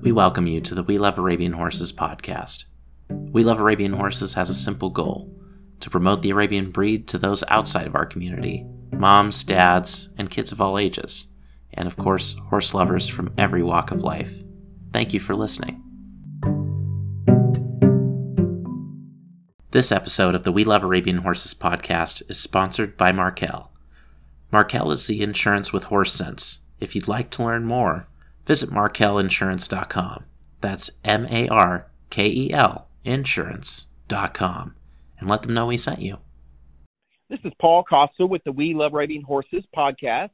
We welcome you to the We Love Arabian Horses podcast. We Love Arabian Horses has a simple goal to promote the Arabian breed to those outside of our community moms, dads, and kids of all ages, and of course, horse lovers from every walk of life. Thank you for listening. This episode of the We Love Arabian Horses podcast is sponsored by Markel. Markel is the insurance with horse sense. If you'd like to learn more, visit markelinsurance.com. That's M A R K E L insurance.com and let them know we sent you. This is Paul Costa with the We Love Riding Horses podcast.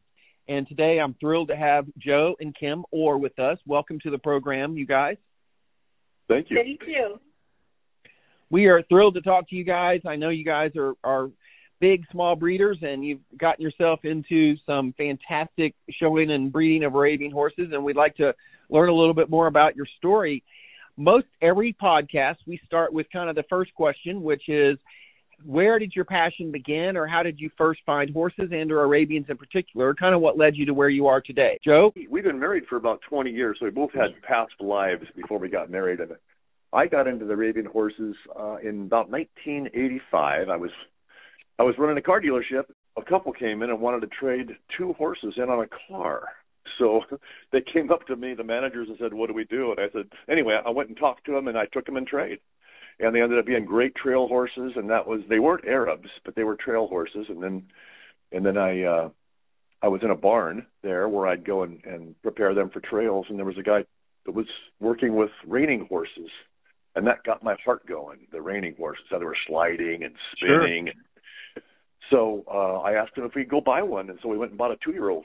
And today I'm thrilled to have Joe and Kim Orr with us. Welcome to the program, you guys. Thank you. Thank you. We are thrilled to talk to you guys. I know you guys are, are big small breeders and you've gotten yourself into some fantastic showing and breeding of Arabian horses and we'd like to learn a little bit more about your story. Most every podcast we start with kind of the first question which is where did your passion begin or how did you first find horses and or Arabians in particular? Kind of what led you to where you are today. Joe? We've been married for about 20 years, so we both had past lives before we got married and I got into the Arabian horses uh, in about 1985. I was I was running a car dealership. A couple came in and wanted to trade two horses in on a car. So they came up to me, the managers, and said, "What do we do?" And I said, "Anyway, I went and talked to them, and I took them in trade." And they ended up being great trail horses, and that was they weren't Arabs, but they were trail horses. And then, and then I, uh, I was in a barn there where I'd go and, and prepare them for trails, and there was a guy that was working with reining horses, and that got my heart going. The reining horses, how they were sliding and spinning. Sure. So uh, I asked him if we'd go buy one, and so we went and bought a two-year-old.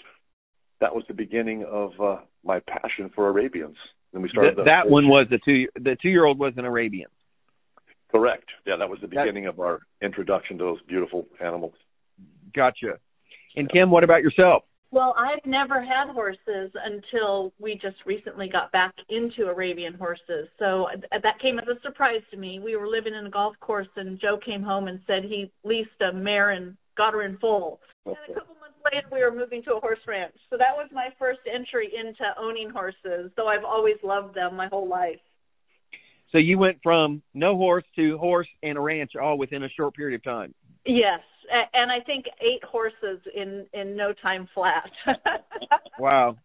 That was the beginning of uh, my passion for Arabians. And we started Th- that one was the two the two year old was an Arabian. Correct. Yeah, that was the beginning of our introduction to those beautiful animals. Gotcha. And Kim, what about yourself? Well, I've never had horses until we just recently got back into Arabian horses. So uh, that came as a surprise to me. We were living in a golf course, and Joe came home and said he leased a mare and got her in foal. And a couple months later, we were moving to a horse ranch. So that was my first entry into owning horses, though I've always loved them my whole life. So you went from no horse to horse and a ranch all within a short period of time. Yes, and I think eight horses in in no time flat. Wow.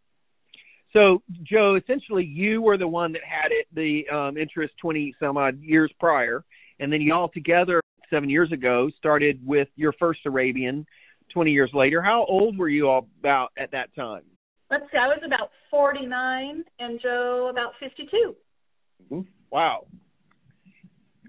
So Joe, essentially you were the one that had it the um interest twenty some odd years prior, and then you all together seven years ago started with your first Arabian twenty years later. How old were you all about at that time? Let's see, I was about 49 and Joe about 52. Wow.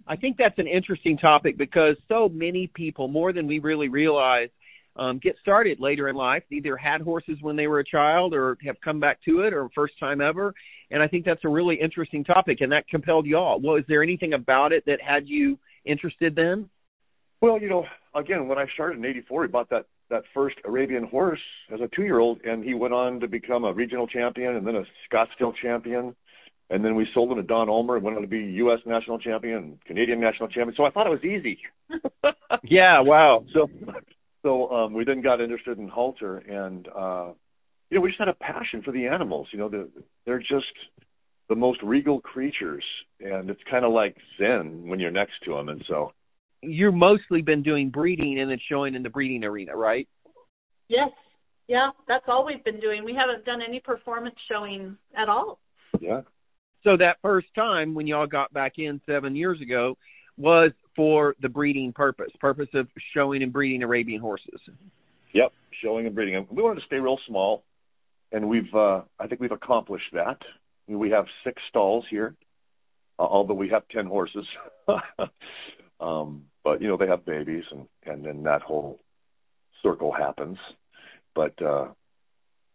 I think that's an interesting topic because so many people, more than we really realize, um, get started later in life, either had horses when they were a child or have come back to it or first time ever. And I think that's a really interesting topic and that compelled y'all. Well, was there anything about it that had you interested then? Well, you know, again, when I started in '84, we bought that that first Arabian horse as a two-year-old, and he went on to become a regional champion and then a Scottsdale champion. And then we sold him to Don Ulmer and went on to be U.S. national champion and Canadian national champion. So I thought it was easy. Yeah, wow. So, so um, we then got interested in halter, and uh, you know, we just had a passion for the animals. You know, they're, they're just the most regal creatures, and it's kind of like zen when you're next to them. And so, You've mostly been doing breeding and then showing in the breeding arena, right? Yes. Yeah, that's all we've been doing. We haven't done any performance showing at all. yeah, So that first time when y'all got back in seven years ago was for the breeding purpose, purpose of showing and breeding Arabian horses. Yep, showing and breeding. We wanted to stay real small, and we've uh, I think we've accomplished that. We have six stalls here, uh, although we have ten horses. um, but you know they have babies, and and then that whole circle happens. But uh,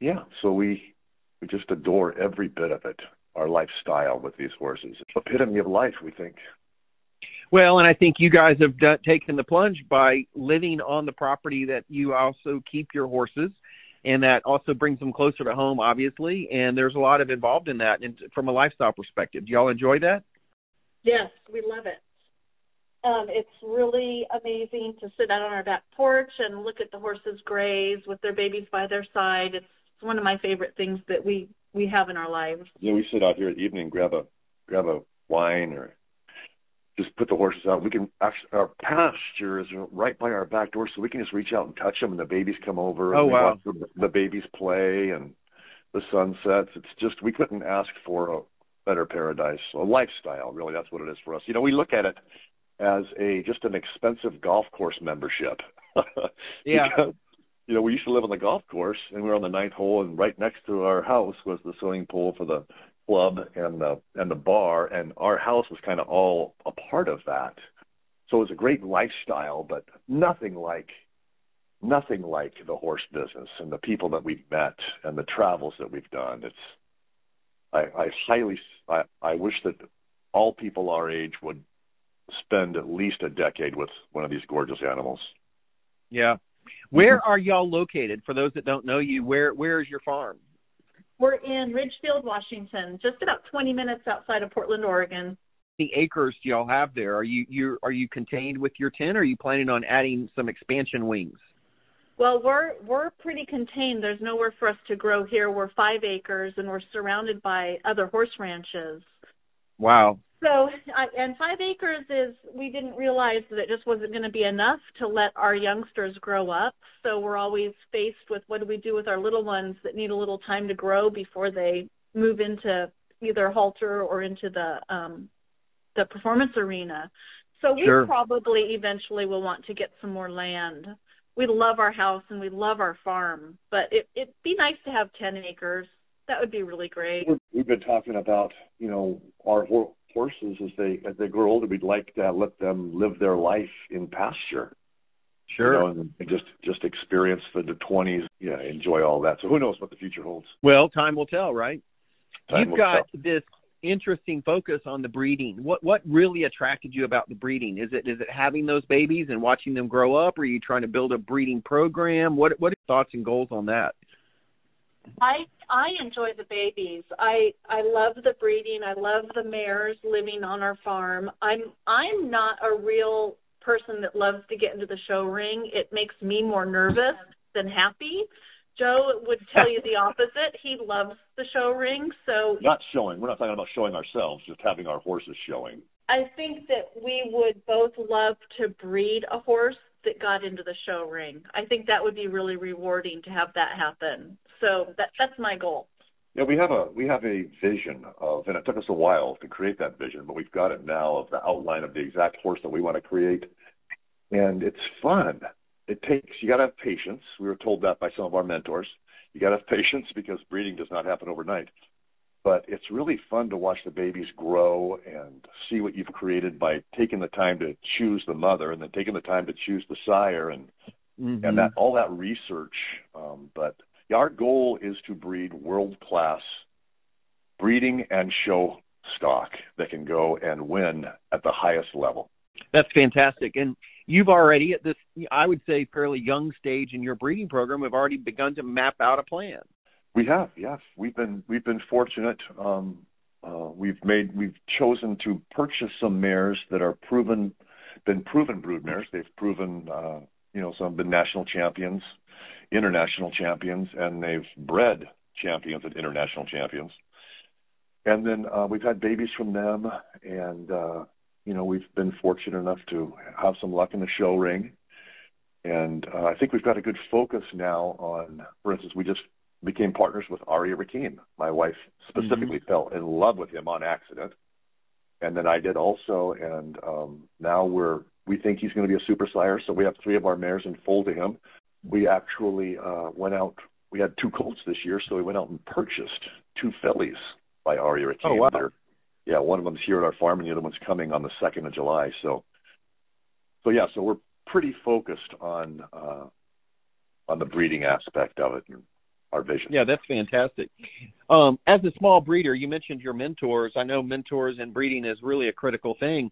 yeah, so we we just adore every bit of it. Our lifestyle with these horses, epitome of life, we think. Well, and I think you guys have done, taken the plunge by living on the property that you also keep your horses, and that also brings them closer to home, obviously. And there's a lot of involved in that, and from a lifestyle perspective, do y'all enjoy that? Yes, we love it. Um, it's really amazing to sit out on our back porch and look at the horses graze with their babies by their side. It's one of my favorite things that we we have in our lives. Yeah, we sit out here at evening, grab a grab a wine or just put the horses out. We can actually our pasture is right by our back door, so we can just reach out and touch them, and the babies come over. Oh and wow! The, the babies play and the sun sets. It's just we couldn't ask for a better paradise, a lifestyle. Really, that's what it is for us. You know, we look at it as a just an expensive golf course membership. yeah. Because, you know, we used to live on the golf course, and we were on the ninth hole, and right next to our house was the swimming pool for the club and the and the bar, and our house was kind of all a part of that. So it was a great lifestyle, but nothing like nothing like the horse business and the people that we've met and the travels that we've done. It's I, I highly I, I wish that all people our age would spend at least a decade with one of these gorgeous animals. Yeah. Where mm-hmm. are y'all located? For those that don't know you, where where is your farm? We're in Ridgefield, Washington, just about 20 minutes outside of Portland, Oregon. The acres do y'all have there? Are you you are you contained with your ten? Or are you planning on adding some expansion wings? Well, we're we're pretty contained. There's nowhere for us to grow here. We're five acres, and we're surrounded by other horse ranches. Wow. So, I, and five acres is we didn't realize that it just wasn't going to be enough to let our youngsters grow up. So we're always faced with what do we do with our little ones that need a little time to grow before they move into either halter or into the um the performance arena. So we Sure. probably eventually will want to get some more land. We love our house and we love our farm, but it it'd be nice to have 10 acres. That would be really great. We're- We've been talking about, you know, our ho- horses as they as they grow older. We'd like to let them live their life in pasture, you know, and, and just just experience the the twenties. Yeah, enjoy all that. So who knows what the future holds? Well, time will tell, right? Time You've will got tell. this interesting focus on the breeding. What what really attracted you about the breeding? Is it is it having those babies and watching them grow up? Or are you trying to build a breeding program? What what are your thoughts and goals on that? I I enjoy the babies. I I love the breeding. I love the mares living on our farm. I'm I'm not a real person that loves to get into the show ring. It makes me more nervous than happy. Joe would tell you the opposite. He loves the show ring. So Not showing. We're not talking about showing ourselves. Just having our horses showing. I think that we would both love to breed a horse that got into the show ring. I think that would be really rewarding to have that happen. So that that's my goal. Yeah, we have a we have a vision of, and it took us a while to create that vision, but we've got it now of the outline of the exact horse that we want to create, and it's fun. It takes you got to have patience. We were told that by some of our mentors. You got to have patience because breeding does not happen overnight. But it's really fun to watch the babies grow and see what you've created by taking the time to choose the mother and then taking the time to choose the sire and Mm-hmm. and that all that research. Um, but yeah, our goal is to breed world class breeding and show stock that can go and win at the highest level. That's fantastic. And you've already at this I would say fairly young stage in your breeding program have already begun to map out a plan. We have, yes, we've been we've been fortunate. Um, uh, we've made we've chosen to purchase some mares that are proven, been proven brood mares. They've proven, uh, you know, some have been national champions, international champions, and they've bred champions and international champions. And then uh, we've had babies from them, and uh, you know we've been fortunate enough to have some luck in the show ring. And uh, I think we've got a good focus now on, for instance, we just became partners with Aria Rakim. My wife specifically fell in love with him on accident, and then I did also. And um, now we're we think he's going to be a super sire. So we have three of our mares in foal to him. We actually uh, went out. We had two colts this year, so we went out and purchased two fillies by Aria Rakim. Oh, wow. They're- yeah, one of them's here at our farm, and the other one's coming on the second of July. So, so yeah, so we're pretty focused on uh, on the breeding aspect of it and our vision. Yeah, that's fantastic. Um, as a small breeder, you mentioned your mentors. I know mentors and breeding is really a critical thing.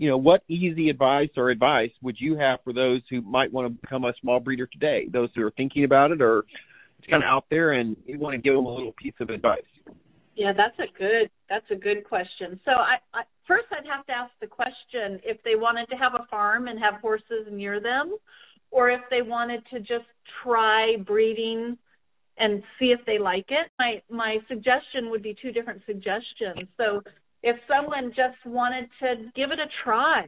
You know, what easy advice or advice would you have for those who might want to become a small breeder today? Those who are thinking about it, or it's kind of out there, and you want to give them a little piece of advice. Yeah, that's a good that's a good question. So I, I first I'd have to ask the question if they wanted to have a farm and have horses near them, or if they wanted to just try breeding and see if they like it. My my suggestion would be two different suggestions. So if someone just wanted to give it a try,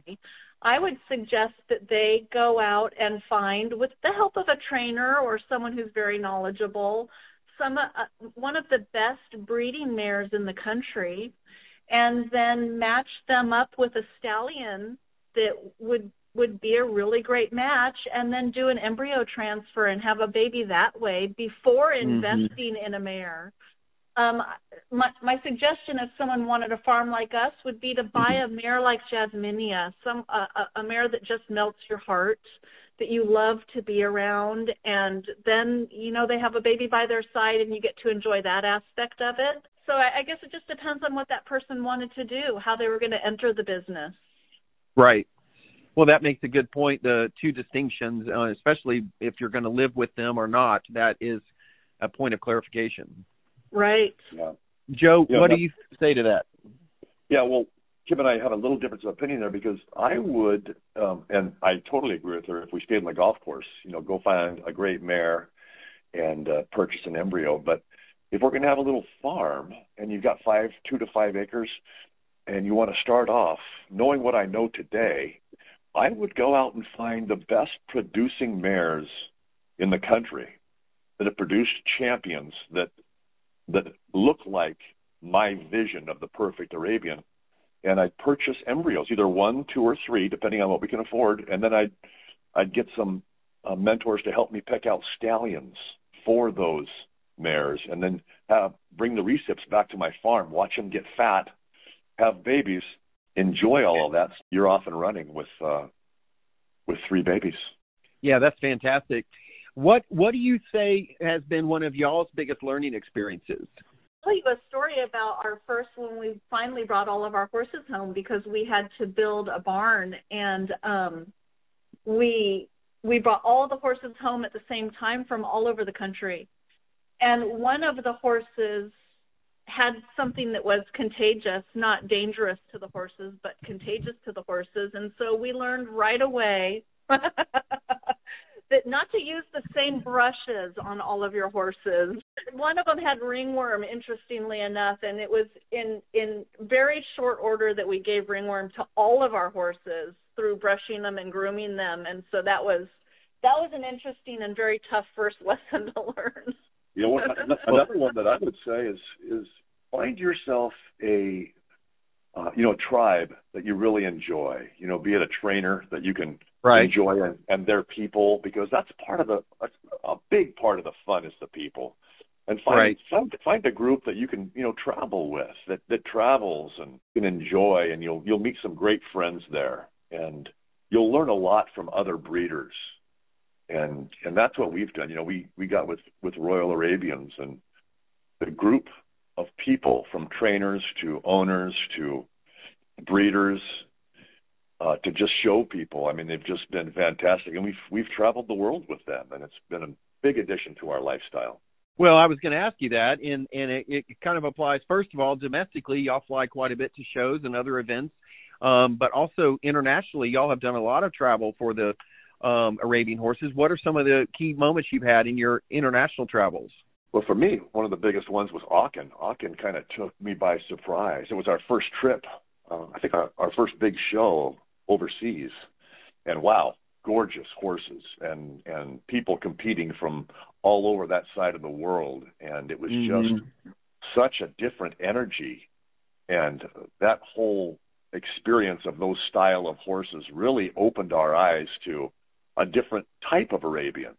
I would suggest that they go out and find, with the help of a trainer or someone who's very knowledgeable, some uh, one of the best breeding mares in the country, and then match them up with a stallion that would would be a really great match and then do an embryo transfer and have a baby that way before mm-hmm. investing in a mare um, my, my suggestion if someone wanted a farm like us would be to buy a mare like Jasminia, some a, a mare that just melts your heart, that you love to be around, and then you know they have a baby by their side and you get to enjoy that aspect of it. So I, I guess it just depends on what that person wanted to do, how they were going to enter the business. Right. Well, that makes a good point. The two distinctions, uh, especially if you're going to live with them or not, that is a point of clarification. Right. Yeah. Joe, yeah, what do you say to that? Yeah, well, Kim and I have a little difference of opinion there because I would, um, and I totally agree with her. If we stayed on the golf course, you know, go find a great mare and uh, purchase an embryo. But if we're going to have a little farm and you've got five, two to five acres, and you want to start off, knowing what I know today, I would go out and find the best producing mares in the country that have produced champions that that look like my vision of the perfect Arabian. And I'd purchase embryos, either one, two, or three, depending on what we can afford. And then I'd I'd get some uh, mentors to help me pick out stallions for those mares, and then have, bring the recips back to my farm, watch them get fat, have babies, enjoy all of that. You're off and running with uh, with three babies. Yeah, that's fantastic. What What do you say has been one of y'all's biggest learning experiences? Tell you a story about our first when we finally brought all of our horses home because we had to build a barn and um we we brought all the horses home at the same time from all over the country. And one of the horses had something that was contagious, not dangerous to the horses, but contagious to the horses. And so we learned right away that not to use the same brushes on all of your horses. One of them had ringworm, interestingly enough, and it was in in very short order that we gave ringworm to all of our horses through brushing them and grooming them, and so that was that was an interesting and very tough first lesson to learn. You know, another one that I would say is is find yourself a uh, you know a tribe that you really enjoy. You know, be it a trainer that you can right. enjoy and, and their people because that's part of the a, a big part of the fun is the people and find, right. find find a group that you can you know travel with that that travels and can enjoy and you'll you'll meet some great friends there and you'll learn a lot from other breeders and and that's what we've done you know we we got with with royal arabians and the group of people from trainers to owners to breeders uh, to just show people. I mean, they've just been fantastic, and we've we've traveled the world with them, and it's been a big addition to our lifestyle. Well, I was going to ask you that, and and it, it kind of applies. First of all, domestically, y'all fly quite a bit to shows and other events, um, but also internationally, y'all have done a lot of travel for the um, Arabian horses. What are some of the key moments you've had in your international travels? Well, for me, one of the biggest ones was Aachen. Aachen kind of took me by surprise. It was our first trip. Uh, I think our, our first big show overseas, and wow, gorgeous horses and and people competing from all over that side of the world, and it was mm-hmm. just such a different energy, and that whole experience of those style of horses really opened our eyes to a different type of Arabian,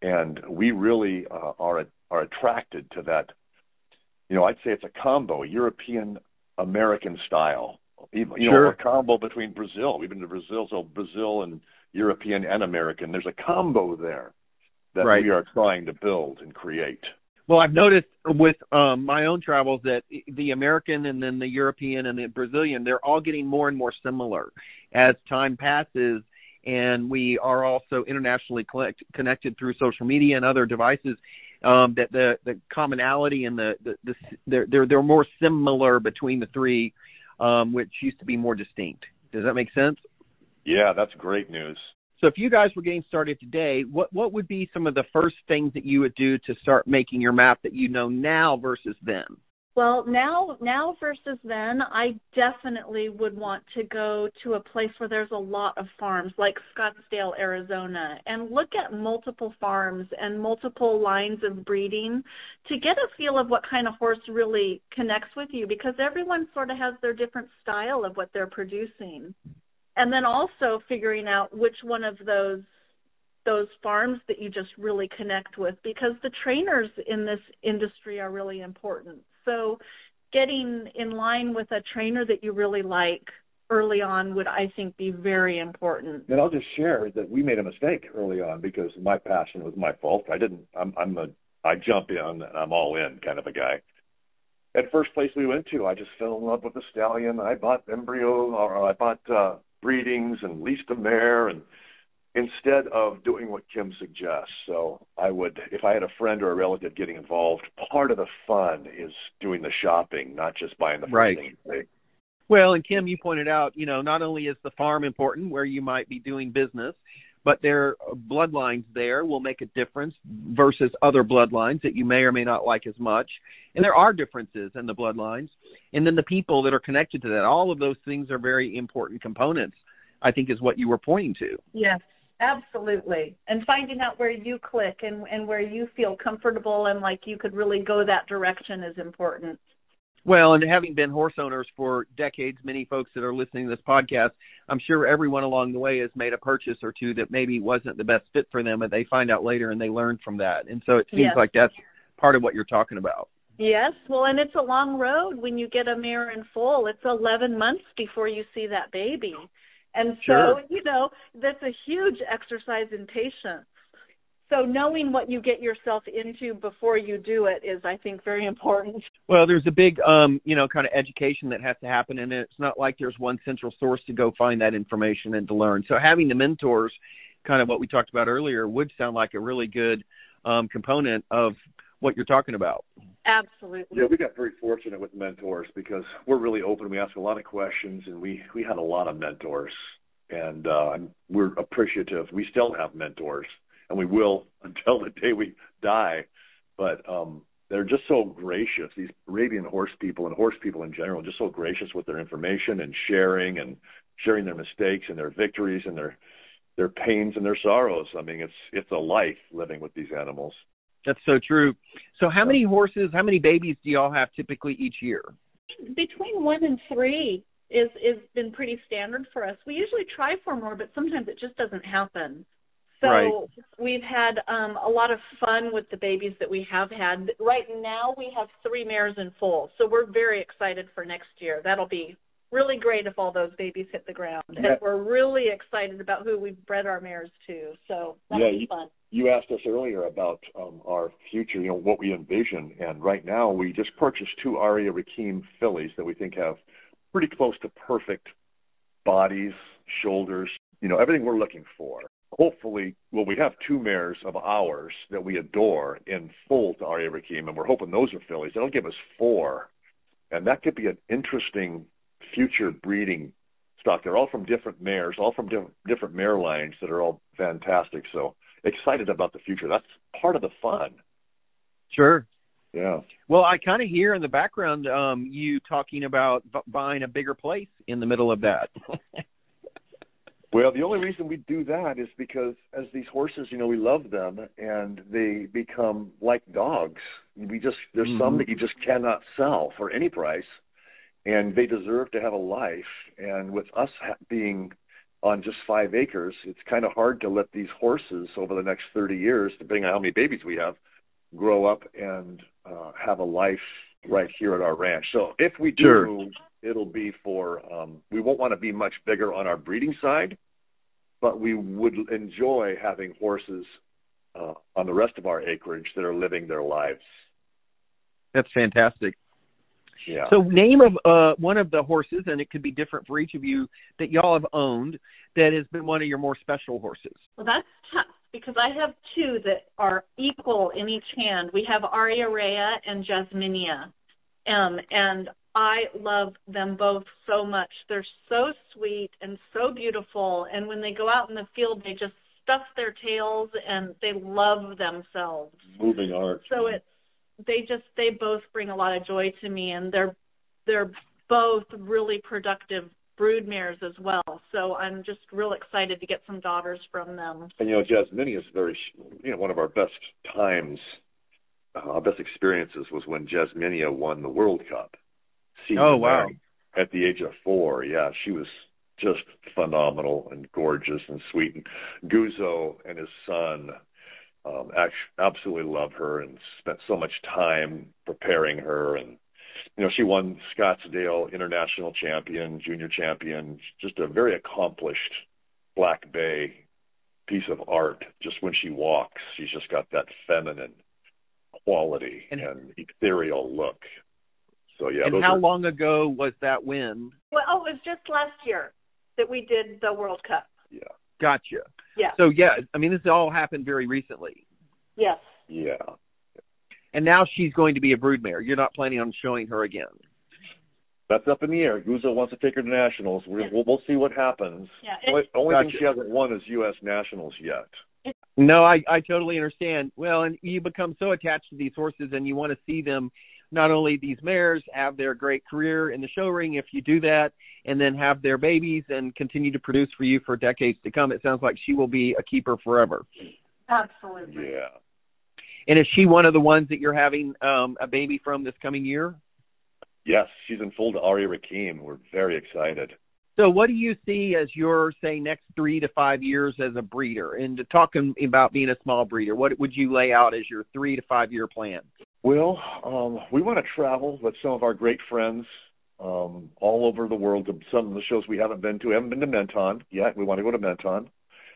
and we really uh, are are attracted to that. You know, I'd say it's a combo European American style even, you sure. know, a combo between Brazil. We've been to Brazil, so Brazil and European and American. There's a combo there that right. we are trying to build and create. Well, I've noticed with um, my own travels that the American and then the European and the Brazilian, they're all getting more and more similar as time passes, and we are also internationally collect, connected through social media and other devices. Um, that the the commonality and the the, the they're, they're they're more similar between the three um, which used to be more distinct. Does that make sense? Yeah, that's great news. So if you guys were getting started today, what what would be some of the first things that you would do to start making your map that you know now versus then? Well, now now versus then, I definitely would want to go to a place where there's a lot of farms like Scottsdale, Arizona, and look at multiple farms and multiple lines of breeding to get a feel of what kind of horse really connects with you because everyone sort of has their different style of what they're producing. And then also figuring out which one of those those farms that you just really connect with because the trainers in this industry are really important so getting in line with a trainer that you really like early on would I think be very important. And I'll just share that we made a mistake early on because my passion was my fault. I didn't I'm I'm a I jump in and I'm all in kind of a guy. At first place we went to, I just fell in love with the stallion. I bought embryo or I bought uh breedings and leased a mare and instead of doing what Kim suggests. So I would, if I had a friend or a relative getting involved, part of the fun is doing the shopping, not just buying the first right. thing. Well, and Kim, you pointed out, you know, not only is the farm important where you might be doing business, but their bloodlines there will make a difference versus other bloodlines that you may or may not like as much. And there are differences in the bloodlines. And then the people that are connected to that, all of those things are very important components, I think, is what you were pointing to. Yes. Absolutely. And finding out where you click and, and where you feel comfortable and like you could really go that direction is important. Well, and having been horse owners for decades, many folks that are listening to this podcast, I'm sure everyone along the way has made a purchase or two that maybe wasn't the best fit for them, but they find out later and they learn from that. And so it seems yes. like that's part of what you're talking about. Yes, well, and it's a long road when you get a mare in foal. It's 11 months before you see that baby. And so, sure. you know, that's a huge exercise in patience. So knowing what you get yourself into before you do it is I think very important. Well, there's a big um, you know, kind of education that has to happen and it's not like there's one central source to go find that information and to learn. So having the mentors, kind of what we talked about earlier, would sound like a really good um component of what you're talking about. Absolutely. Yeah, we got very fortunate with mentors because we're really open. We ask a lot of questions, and we we had a lot of mentors, and uh, we're appreciative. We still have mentors, and we will until the day we die. But um, they're just so gracious. These Arabian horse people and horse people in general, just so gracious with their information and sharing and sharing their mistakes and their victories and their their pains and their sorrows. I mean, it's it's a life living with these animals. That's so true. So, how many horses, how many babies do y'all have typically each year? Between one and three is is been pretty standard for us. We usually try for more, but sometimes it just doesn't happen. So right. we've had um, a lot of fun with the babies that we have had. Right now, we have three mares in foal, so we're very excited for next year. That'll be really great if all those babies hit the ground. Yeah. And we're really excited about who we've bred our mares to. So that'll yeah, be you, fun. You asked us earlier about um, our future, you know, what we envision. And right now, we just purchased two Aria Rakim fillies that we think have pretty close to perfect bodies, shoulders, you know, everything we're looking for. Hopefully, well, we have two mares of ours that we adore in foal to Aria Rakim, and we're hoping those are fillies. That'll give us four. And that could be an interesting future breeding stock. They're all from different mares, all from different, different mare lines that are all fantastic. So excited about the future. That's part of the fun. Sure. Yeah. Well, I kind of hear in the background um you talking about b- buying a bigger place in the middle of that. well, the only reason we do that is because as these horses, you know, we love them and they become like dogs. We just there's mm-hmm. some that you just cannot sell for any price and they deserve to have a life. And with us being on just five acres, it's kind of hard to let these horses over the next 30 years, depending on how many babies we have, grow up and uh, have a life right here at our ranch. So if we do, sure. it'll be for um, we won't want to be much bigger on our breeding side, but we would enjoy having horses uh, on the rest of our acreage that are living their lives. That's fantastic. Yeah. So name of uh, one of the horses, and it could be different for each of you that y'all have owned that has been one of your more special horses. Well, that's tough because I have two that are equal in each hand. We have Aria Rhea and Jasminia. Um, and I love them both so much. They're so sweet and so beautiful. And when they go out in the field, they just stuff their tails and they love themselves. Moving art. So it's they just they both bring a lot of joy to me, and they're they're both really productive brood mares as well. So I'm just real excited to get some daughters from them. And you know, Jasminia is very, you know, one of our best times, uh, our best experiences was when Jasminia won the World Cup. Oh wow! At the age of four, yeah, she was just phenomenal and gorgeous and sweet. And Guzzo and his son um, actually, absolutely love her and spent so much time preparing her. And you know, she won Scottsdale International Champion, Junior Champion. Just a very accomplished Black Bay piece of art. Just when she walks, she's just got that feminine quality and, and ethereal look. So yeah. And how are... long ago was that win? Well, oh, it was just last year that we did the World Cup. Yeah. Gotcha. Yeah. So yeah, I mean, this all happened very recently. Yes. Yeah. And now she's going to be a broodmare. You're not planning on showing her again. That's up in the air. Guzzo wants to take her to nationals. we will we'll see what happens. Yeah. The only gotcha. thing she hasn't won is U.S. nationals yet. No, I I totally understand. Well, and you become so attached to these horses, and you want to see them not only these mares have their great career in the show ring if you do that and then have their babies and continue to produce for you for decades to come it sounds like she will be a keeper forever. Absolutely. Yeah. And is she one of the ones that you're having um a baby from this coming year? Yes she's in foal to Aria Rakim. we're very excited. So what do you see as your say next three to five years as a breeder? And talking about being a small breeder what would you lay out as your three to five year plan well, um, we want to travel with some of our great friends um, all over the world to some of the shows we haven't been to. We haven't been to Menton yet. We want to go to Menton.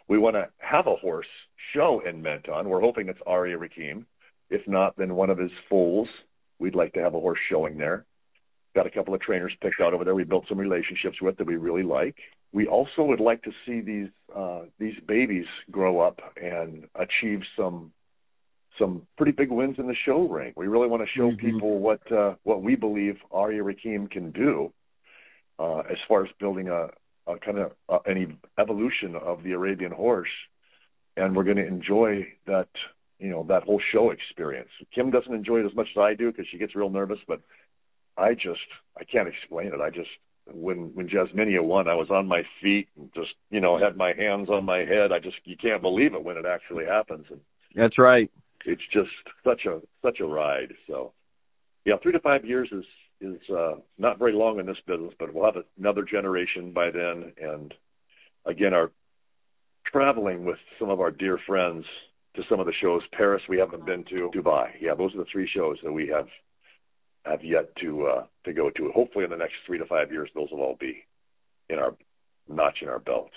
We want to have a horse show in Menton. We're hoping it's Aria Rakim. If not, then one of his foals. We'd like to have a horse showing there. Got a couple of trainers picked out over there. We built some relationships with that we really like. We also would like to see these uh, these babies grow up and achieve some some pretty big wins in the show ring. We really want to show mm-hmm. people what uh, what we believe Aria Rakim can do uh, as far as building a, a kind of uh, an evolution of the Arabian horse, and we're going to enjoy that you know that whole show experience. Kim doesn't enjoy it as much as I do because she gets real nervous, but I just I can't explain it. I just when when Jasminia won, I was on my feet and just you know had my hands on my head. I just you can't believe it when it actually happens. And that's right it's just such a such a ride. So, yeah, three to five years is is uh, not very long in this business, but we'll have another generation by then. And again, our traveling with some of our dear friends to some of the shows. Paris, we haven't been to. Dubai, yeah, those are the three shows that we have have yet to uh, to go to. Hopefully, in the next three to five years, those will all be in our notch in our belt.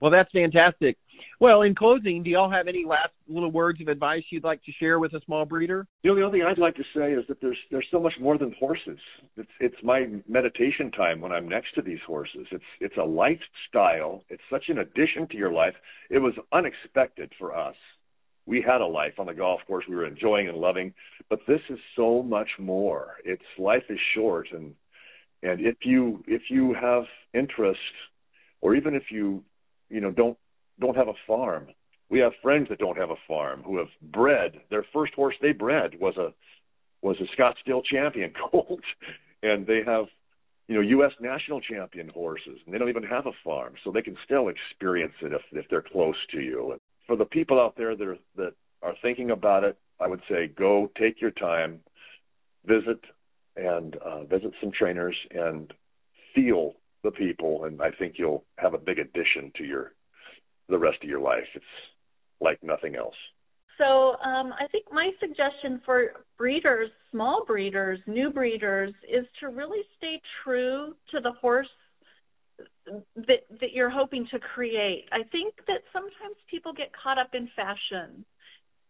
Well, that's fantastic. Well, in closing, do y'all have any last little words of advice you'd like to share with a small breeder? You know, the only thing I'd like to say is that there's there's so much more than horses. It's it's my meditation time when I'm next to these horses. It's it's a lifestyle. It's such an addition to your life. It was unexpected for us. We had a life on the golf course we were enjoying and loving, but this is so much more. It's life is short and and if you if you have interest or even if you you know don't don't have a farm. We have friends that don't have a farm who have bred. Their first horse they bred was a was a Scottsdale champion colt, and they have you know U.S. national champion horses, and they don't even have a farm, so they can still experience it if if they're close to you. And for the people out there that are, that are thinking about it, I would say go take your time, visit and uh, visit some trainers and feel the people, and I think you'll have a big addition to your the rest of your life. It's like nothing else. So um, I think my suggestion for breeders, small breeders, new breeders, is to really stay true to the horse that that you're hoping to create. I think that sometimes people get caught up in fashion.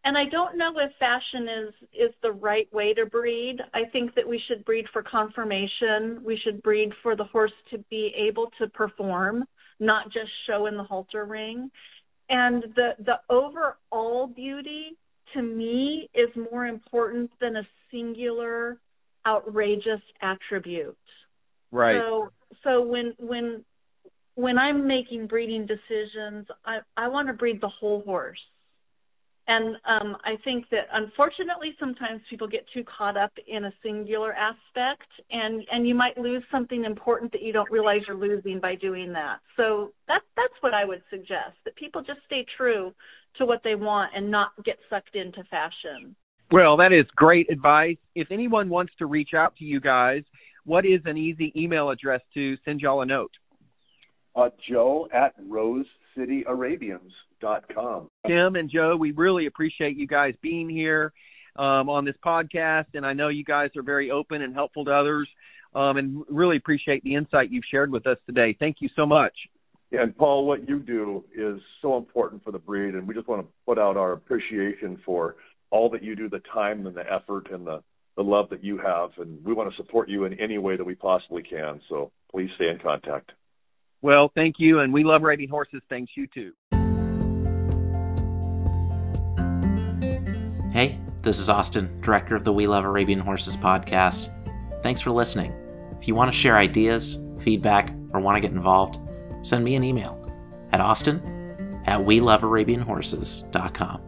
And I don't know if fashion is is the right way to breed. I think that we should breed for conformation. We should breed for the horse to be able to perform not just show in the halter ring. And the the overall beauty to me is more important than a singular outrageous attribute. Right. So so when when when I'm making breeding decisions, I I want to breed the whole horse. And um, I think that unfortunately sometimes people get too caught up in a singular aspect, and and you might lose something important that you don't realize you're losing by doing that. So that that's what I would suggest that people just stay true to what they want and not get sucked into fashion. Well, that is great advice. If anyone wants to reach out to you guys, what is an easy email address to send y'all a note? Uh, Joe at RoseCityArabians.com. Tim and Joe, we really appreciate you guys being here um, on this podcast, and I know you guys are very open and helpful to others, um, and really appreciate the insight you've shared with us today. Thank you so much. And Paul, what you do is so important for the breed, and we just want to put out our appreciation for all that you do, the time and the effort and the, the love that you have, and we want to support you in any way that we possibly can. So please stay in contact. Well, thank you, and we love Arabian horses. Thanks you too. This is Austin, director of the We Love Arabian Horses podcast. Thanks for listening. If you want to share ideas, feedback, or want to get involved, send me an email at austin at we love arabian horses.com.